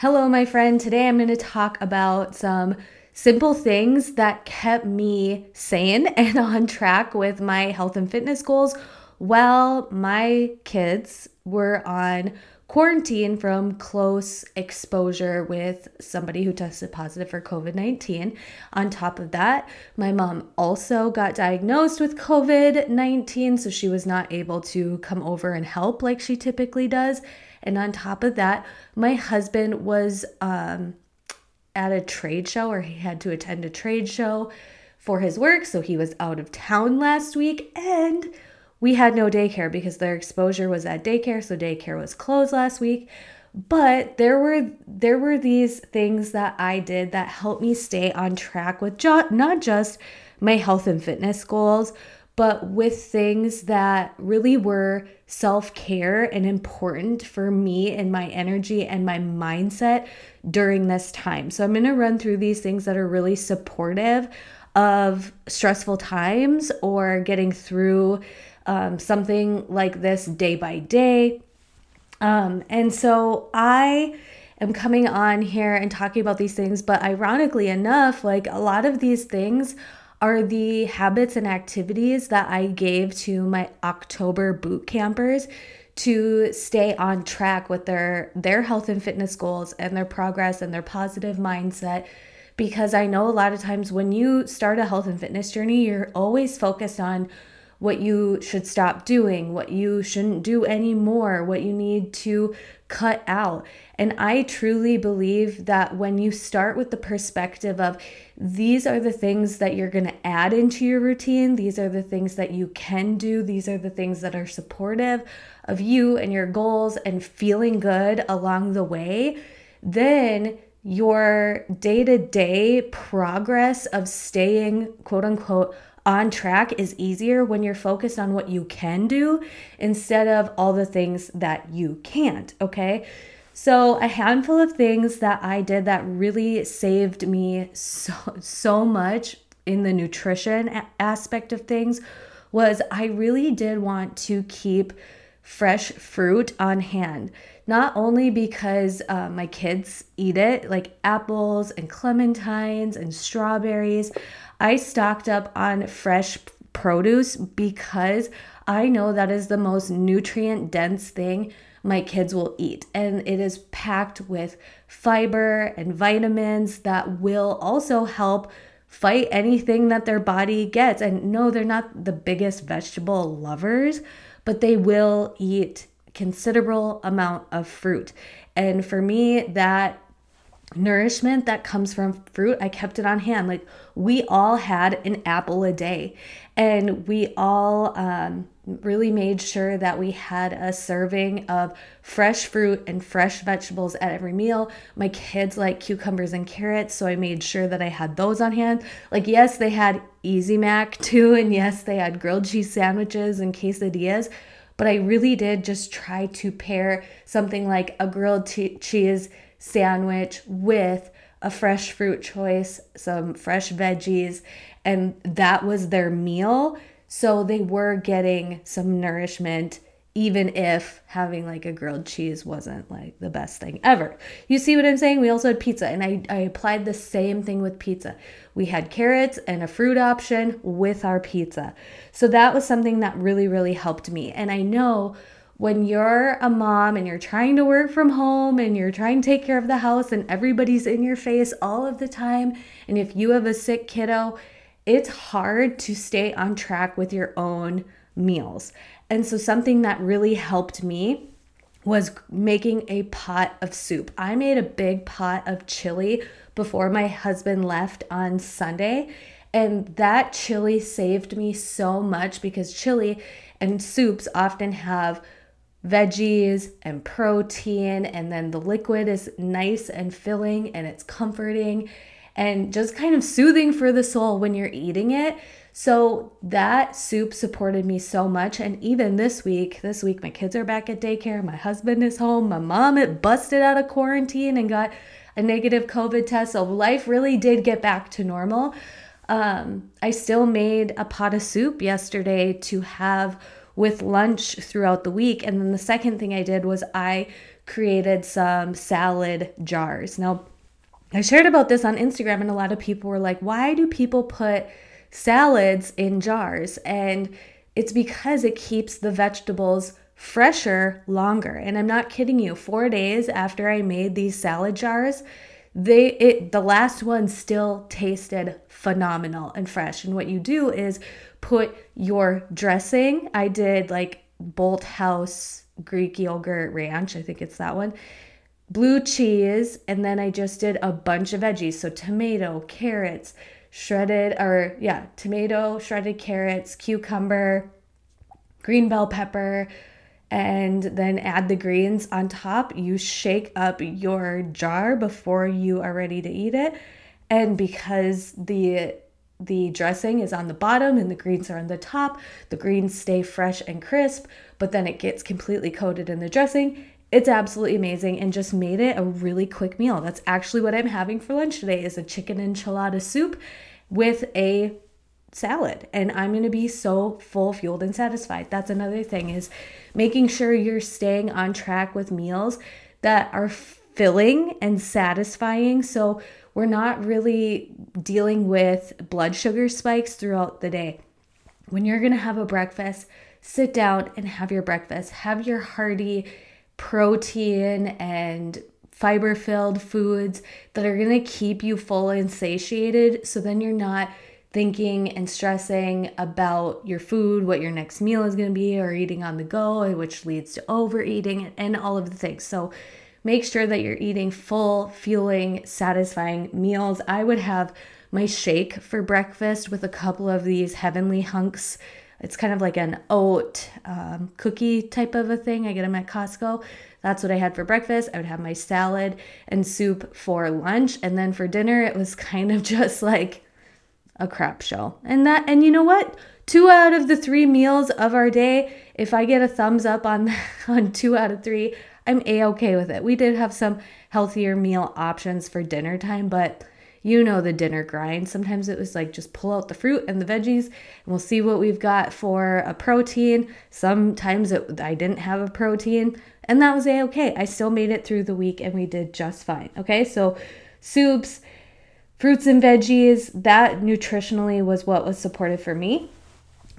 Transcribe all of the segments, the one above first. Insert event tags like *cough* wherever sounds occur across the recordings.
Hello, my friend. Today I'm going to talk about some simple things that kept me sane *laughs* and on track with my health and fitness goals while my kids were on quarantine from close exposure with somebody who tested positive for COVID 19. On top of that, my mom also got diagnosed with COVID 19, so she was not able to come over and help like she typically does. And on top of that, my husband was um, at a trade show or he had to attend a trade show for his work. So he was out of town last week and we had no daycare because their exposure was at daycare. So daycare was closed last week. But there were there were these things that I did that helped me stay on track with jo- not just my health and fitness goals, but with things that really were self care and important for me and my energy and my mindset during this time. So, I'm gonna run through these things that are really supportive of stressful times or getting through um, something like this day by day. Um, and so, I am coming on here and talking about these things, but ironically enough, like a lot of these things are the habits and activities that I gave to my October boot campers to stay on track with their their health and fitness goals and their progress and their positive mindset. Because I know a lot of times when you start a health and fitness journey you're always focused on what you should stop doing, what you shouldn't do anymore, what you need to cut out. And I truly believe that when you start with the perspective of these are the things that you're going to add into your routine, these are the things that you can do, these are the things that are supportive of you and your goals and feeling good along the way, then your day to day progress of staying quote unquote on track is easier when you're focused on what you can do instead of all the things that you can't, okay? So, a handful of things that I did that really saved me so so much in the nutrition aspect of things was I really did want to keep fresh fruit on hand. Not only because uh, my kids eat it, like apples and clementines and strawberries, I stocked up on fresh produce because I know that is the most nutrient dense thing my kids will eat. And it is packed with fiber and vitamins that will also help fight anything that their body gets. And no, they're not the biggest vegetable lovers, but they will eat considerable amount of fruit. And for me, that nourishment that comes from fruit, I kept it on hand. Like we all had an apple a day, and we all um, really made sure that we had a serving of fresh fruit and fresh vegetables at every meal. My kids like cucumbers and carrots, so I made sure that I had those on hand. Like, yes, they had Easy Mac *laughs* too, and yes, they had grilled cheese sandwiches and quesadillas. But I really did just try to pair something like a grilled t- cheese sandwich with a fresh fruit choice, some fresh veggies, and that was their meal. So they were getting some nourishment, even if having like a grilled cheese wasn't like the best thing ever. You see what I'm saying? We also had pizza, and I, I applied the same thing with pizza. We had carrots and a fruit option with our pizza. So that was something that really, really helped me. And I know when you're a mom and you're trying to work from home and you're trying to take care of the house and everybody's in your face all of the time, and if you have a sick kiddo, it's hard to stay on track with your own meals. And so, something that really helped me was making a pot of soup. I made a big pot of chili before my husband left on Sunday. And that chili saved me so much because chili and soups often have veggies and protein, and then the liquid is nice and filling and it's comforting and just kind of soothing for the soul when you're eating it. So that soup supported me so much. And even this week, this week, my kids are back at daycare, my husband is home, my mom it busted out of quarantine and got a negative COVID test. So life really did get back to normal. Um, I still made a pot of soup yesterday to have with lunch throughout the week. And then the second thing I did was I created some salad jars. Now, I shared about this on Instagram, and a lot of people were like, why do people put salads in jars? And it's because it keeps the vegetables fresher longer. And I'm not kidding you, four days after I made these salad jars, they it the last one still tasted phenomenal and fresh. And what you do is put your dressing. I did like Bolthouse Greek yogurt ranch, I think it's that one blue cheese, and then I just did a bunch of veggies. So tomato, carrots, shredded, or yeah, tomato, shredded carrots, cucumber, green bell pepper, and then add the greens on top. You shake up your jar before you are ready to eat it. And because the the dressing is on the bottom and the greens are on the top. The greens stay fresh and crisp, but then it gets completely coated in the dressing it's absolutely amazing and just made it a really quick meal. That's actually what I'm having for lunch today is a chicken enchilada soup with a salad and I'm going to be so full fueled and satisfied. That's another thing is making sure you're staying on track with meals that are filling and satisfying so we're not really dealing with blood sugar spikes throughout the day. When you're to have a breakfast, sit down and have your breakfast. Have your hearty protein and fiber filled foods that are to keep you full and satiated. So then you're not thinking and stressing about your food, what your next meal is going to be, or eating on the go, which leads to overeating and all of the things. So make sure that you're eating full, fueling, satisfying meals. I would have my shake for breakfast with a couple of these heavenly hunks it's kind of like an oat um, cookie type of a thing. I get them at Costco. That's what I had for breakfast. I would have my salad and soup for lunch. And then for dinner, it was kind of *laughs* just like a crap show. And that, and you know what? Two out of the three meals of our day, if I get a thumbs up on, *laughs* on two out of three, I'm a okay with it. We did have some healthier meal options for dinner time, but you know the dinner grind. Sometimes it was like just pull out the fruit and the veggies and we'll see what we've got for a protein. Sometimes it, I didn't have a protein and that was a okay. I still made it through the week and we did just fine. Okay, so soups, fruits and veggies, that nutritionally was what was supported for me.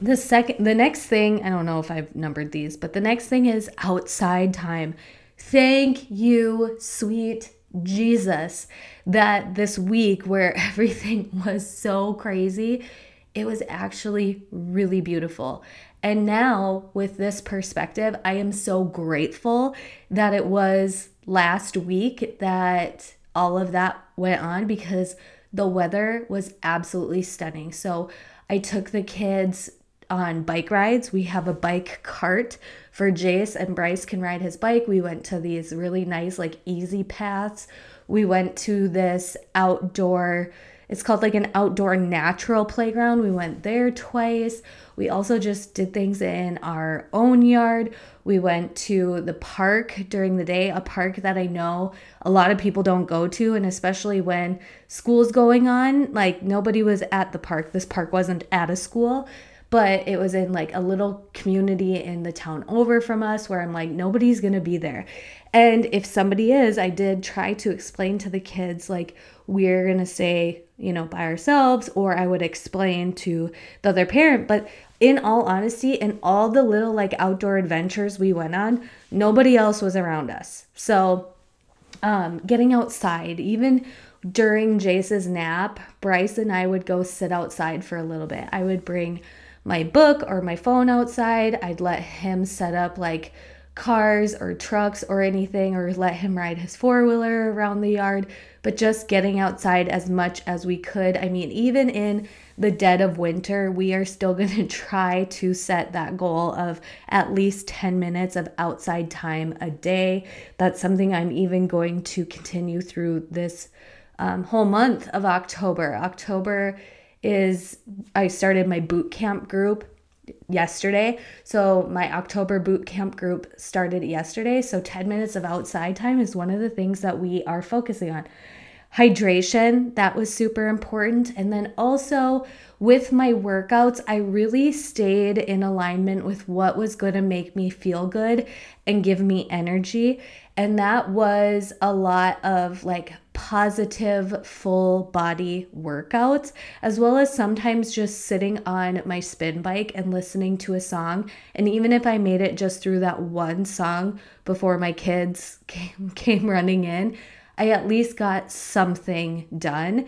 The second the next thing, I don't know if I've numbered these, but the next thing is outside time. Thank you, sweet Jesus that this week where *laughs* everything was so crazy, it was actually really beautiful. And now, with this perspective, I am so grateful that it was last week that all of that went on because the weather was absolutely stunning. So, I took the kids on bike rides. We have a bike cart for Jace, and Bryce can ride his bike. We went to these really nice, like easy paths. We went to this outdoor, it's called like an outdoor natural playground. We went there twice. We also just did things in our own yard. We went to the park during the day, a park that I know a lot of people don't go to, and especially when school's going on, like nobody was at the park. This park wasn't at a school but it was in like a little community in the town over from us where I'm like, nobody's gonna be there. And if somebody is, I did try to explain to the kids, like, we're gonna stay, you know, by ourselves, or I would explain to the other parent. But in all honesty, in all the little like outdoor adventures we went on, nobody else was around us. So, um, getting outside, even during Jace's nap, Bryce and I would go sit outside for a little bit. I would bring my book or my phone outside. I'd let him set up like cars or trucks or anything, or let him ride his four wheeler around the yard, but just getting outside as much as we could. I mean, even in the dead of winter, we are still *laughs* going to try to set that goal of at least 10 minutes of outside time a day. That's something I'm even going to continue through this um, whole month of October. October is I started my boot camp group yesterday. So my October boot camp group started yesterday. So 10 minutes of outside time is one of the things that we are focusing on. Hydration, that was super important. And then also with my workouts, I really stayed in alignment with what was going to make me feel good and give me energy. And that was a lot of like positive full body workouts, as well as sometimes just sitting on my spin bike and listening to a song. And even if I made it just through that one song before my kids *laughs* came, came running in, I at least got something done.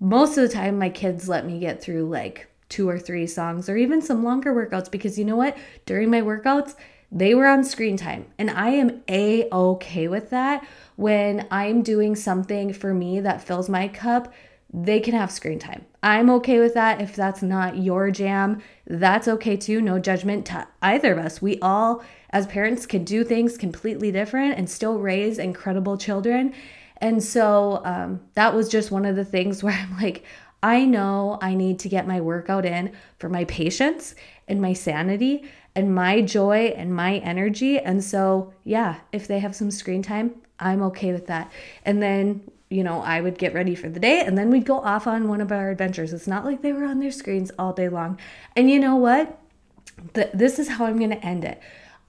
Most of the time, my kids let me get through like two or three songs or even some longer workouts because you know what? During my workouts, they were on screen time and I am a okay with that. When I'm doing something for me that fills my cup, they can have screen time. I'm okay with that. If that's not your jam, that's okay too. No judgment to either of us. We all, as parents, can do things completely different and still raise incredible children. And so um, that was just one of the things *laughs* where I'm like, I know I need to get my workout in for my patience and my sanity and my joy and my energy. And so, yeah, if they have some screen time, I'm okay with that. And then you know, I would get ready for the day and then we'd go off on one of our adventures. It's not like they were on their screens all day long. And you know what? The, this is how I'm going to end it.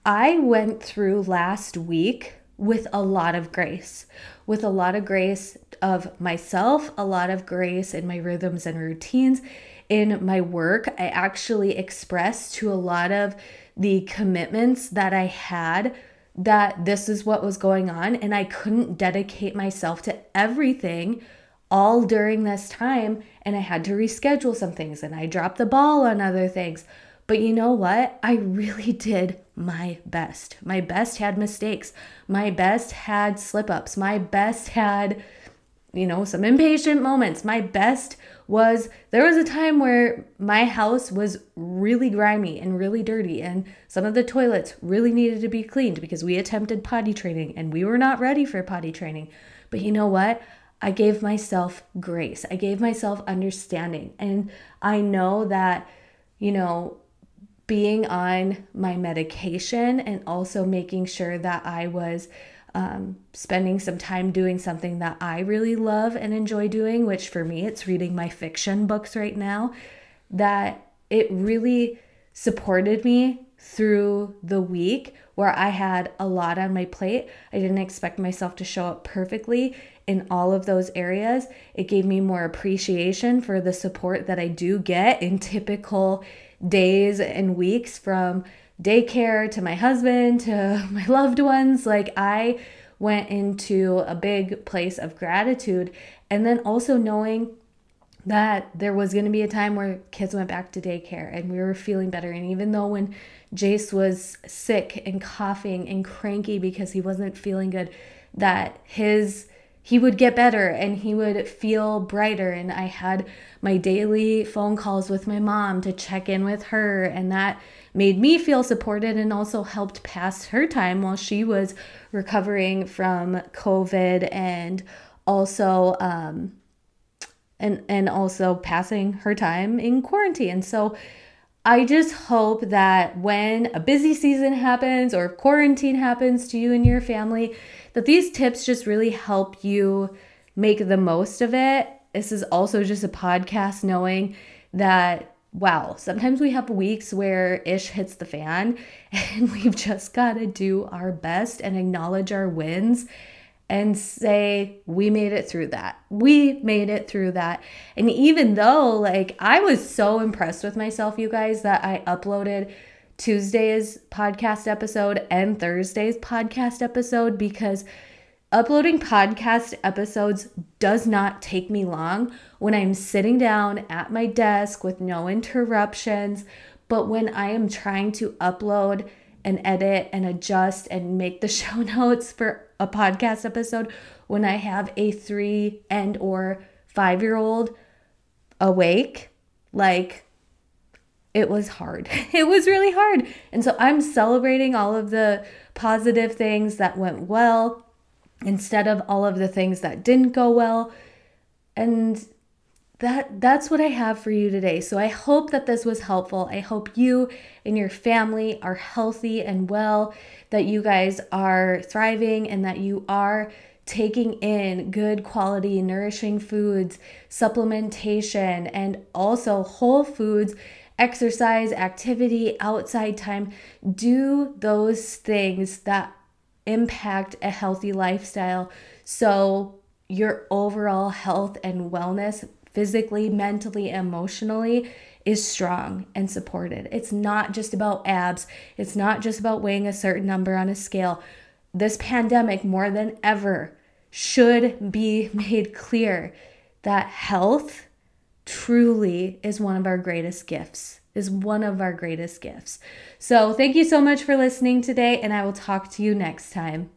I went through last week with a lot of grace, with a lot of grace of myself, a lot of grace in my rhythms and routines, in my work. I actually expressed to a lot of the commitments that I had that this is what was going on and I couldn't dedicate myself to everything all during this time and I had to reschedule some things and I dropped the ball on other things. But you know what? I *laughs* really did my best. My best had mistakes. My best had slip ups. My best had, you know, some impatient moments. My best was there was a time where my house was really grimy and really dirty, and some of the toilets really needed to be cleaned because we attempted potty training and we were not ready for potty training. But you know what? I gave myself grace, I gave myself understanding. And I know that, you know, being on my medication and also making sure that I was um, spending some time doing something that I really love and enjoy doing, which for me, it's reading my fiction books right now, that it really supported me through the week where I had a lot on my plate. I didn't expect myself to show up perfectly in all of those areas. It gave me more appreciation for the support that I do get in typical days and weeks from daycare to my husband to *laughs* my loved ones. Like I went into a big place of gratitude. And then also knowing that there was going to be a time where kids went back to daycare and we were feeling better. And even though when Jace was sick and coughing and cranky because he wasn't feeling good, that his he would get better and he would feel brighter. And i had my daily phone calls with my mom to check in with her and that made me feel supported and also helped pass her time while she was recovering from covid and also um and and also passing her time in quarantine. So I just hope that when a busy season happens or quarantine happens to you and your family, that these tips just really help you make the most of it. This is also just a podcast knowing that, wow, sometimes we have weeks where ish hits the fan *laughs* and we've just got to do our best and acknowledge our wins and say we made it through that. We made it through that. And even though like I was so impressed with myself you guys that I uploaded Tuesday's podcast episode and Thursday's podcast episode because uploading podcast episodes does not take me long when I'm sitting down at my desk with no interruptions. But when I am trying to upload and edit and adjust and make the *laughs* show notes for a podcast episode when I have a 3 and or 5 year old awake like it was hard. *laughs* It was really hard. And so I'm celebrating all of the positive things that went well instead of all of the things that didn't go well. And that that's what I have for you today. So I hope that this was helpful. I hope you and your family are healthy and well, that you guys are thriving and that you are taking in good quality, nourishing foods, supplementation, and also whole foods, exercise, activity, outside time. Do those things that impact a healthy lifestyle so your overall health and wellness, physically, mentally, emotionally, is strong and supported. It's not just about abs, it's not just about weighing a certain number on a scale. This pandemic, more than ever, should be *laughs* made clear that health truly is one of our greatest gifts. Is one of our greatest gifts. So, thank you so much for listening today, and I will talk to you next time.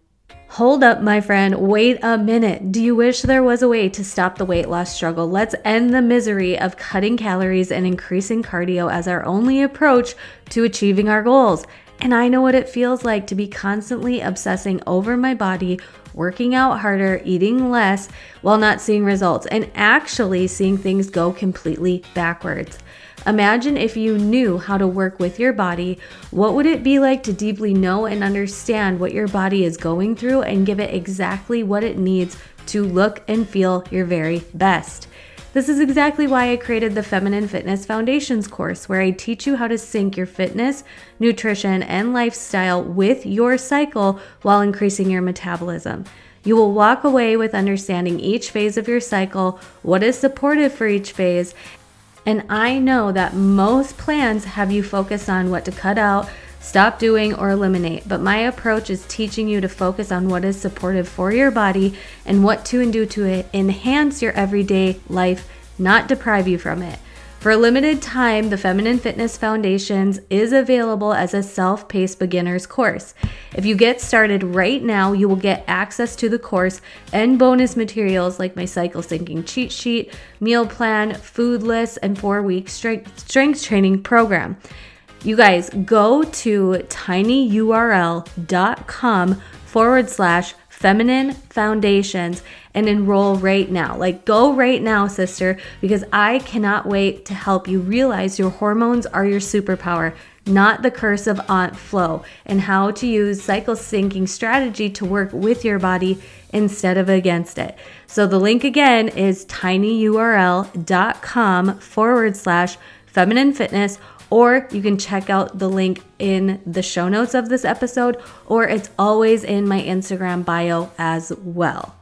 Hold up, my friend. Wait a minute. Do you wish there was a way to stop the weight loss struggle? Let's end the misery of cutting calories and increasing cardio as our only approach to achieving our goals. And I know what it feels like to be constantly obsessing over my body, working out harder, eating less, while not seeing results, and actually seeing things go completely backwards. Imagine if you knew how to work with your body. What would it be like to deeply know and understand what your body is going through and give it exactly what it needs to look and feel your very best? This is exactly why I created the Feminine Fitness Foundations course, where I teach you how to sync your fitness, nutrition, and lifestyle with your cycle while increasing your metabolism. You will walk away with understanding each phase of your cycle, what is supportive for each phase, and I know that most plans have you focus on what to cut out, stop doing, or eliminate. But my approach is teaching you to focus on what is supportive for your body and what to and do to enhance your everyday life, not deprive you from it. For a limited time, the Feminine Fitness Foundations is available as a self paced beginner's course. If you get started right now, you will get access to the course and bonus materials like my cycle syncing cheat sheet, meal plan, food list, and four week strength, strength training program. You guys go to tinyurl.com forward slash feminine foundations and enroll right now. Like, go right now, sister, because I cannot wait to help you realize your hormones are your superpower, not the curse of Aunt Flo, and how to use cycle syncing strategy to work with your body instead of against it. So, the link again is tinyurl.com forward slash feminine fitness or you can check out the link in the show notes of this episode, or it's always in my Instagram bio as well.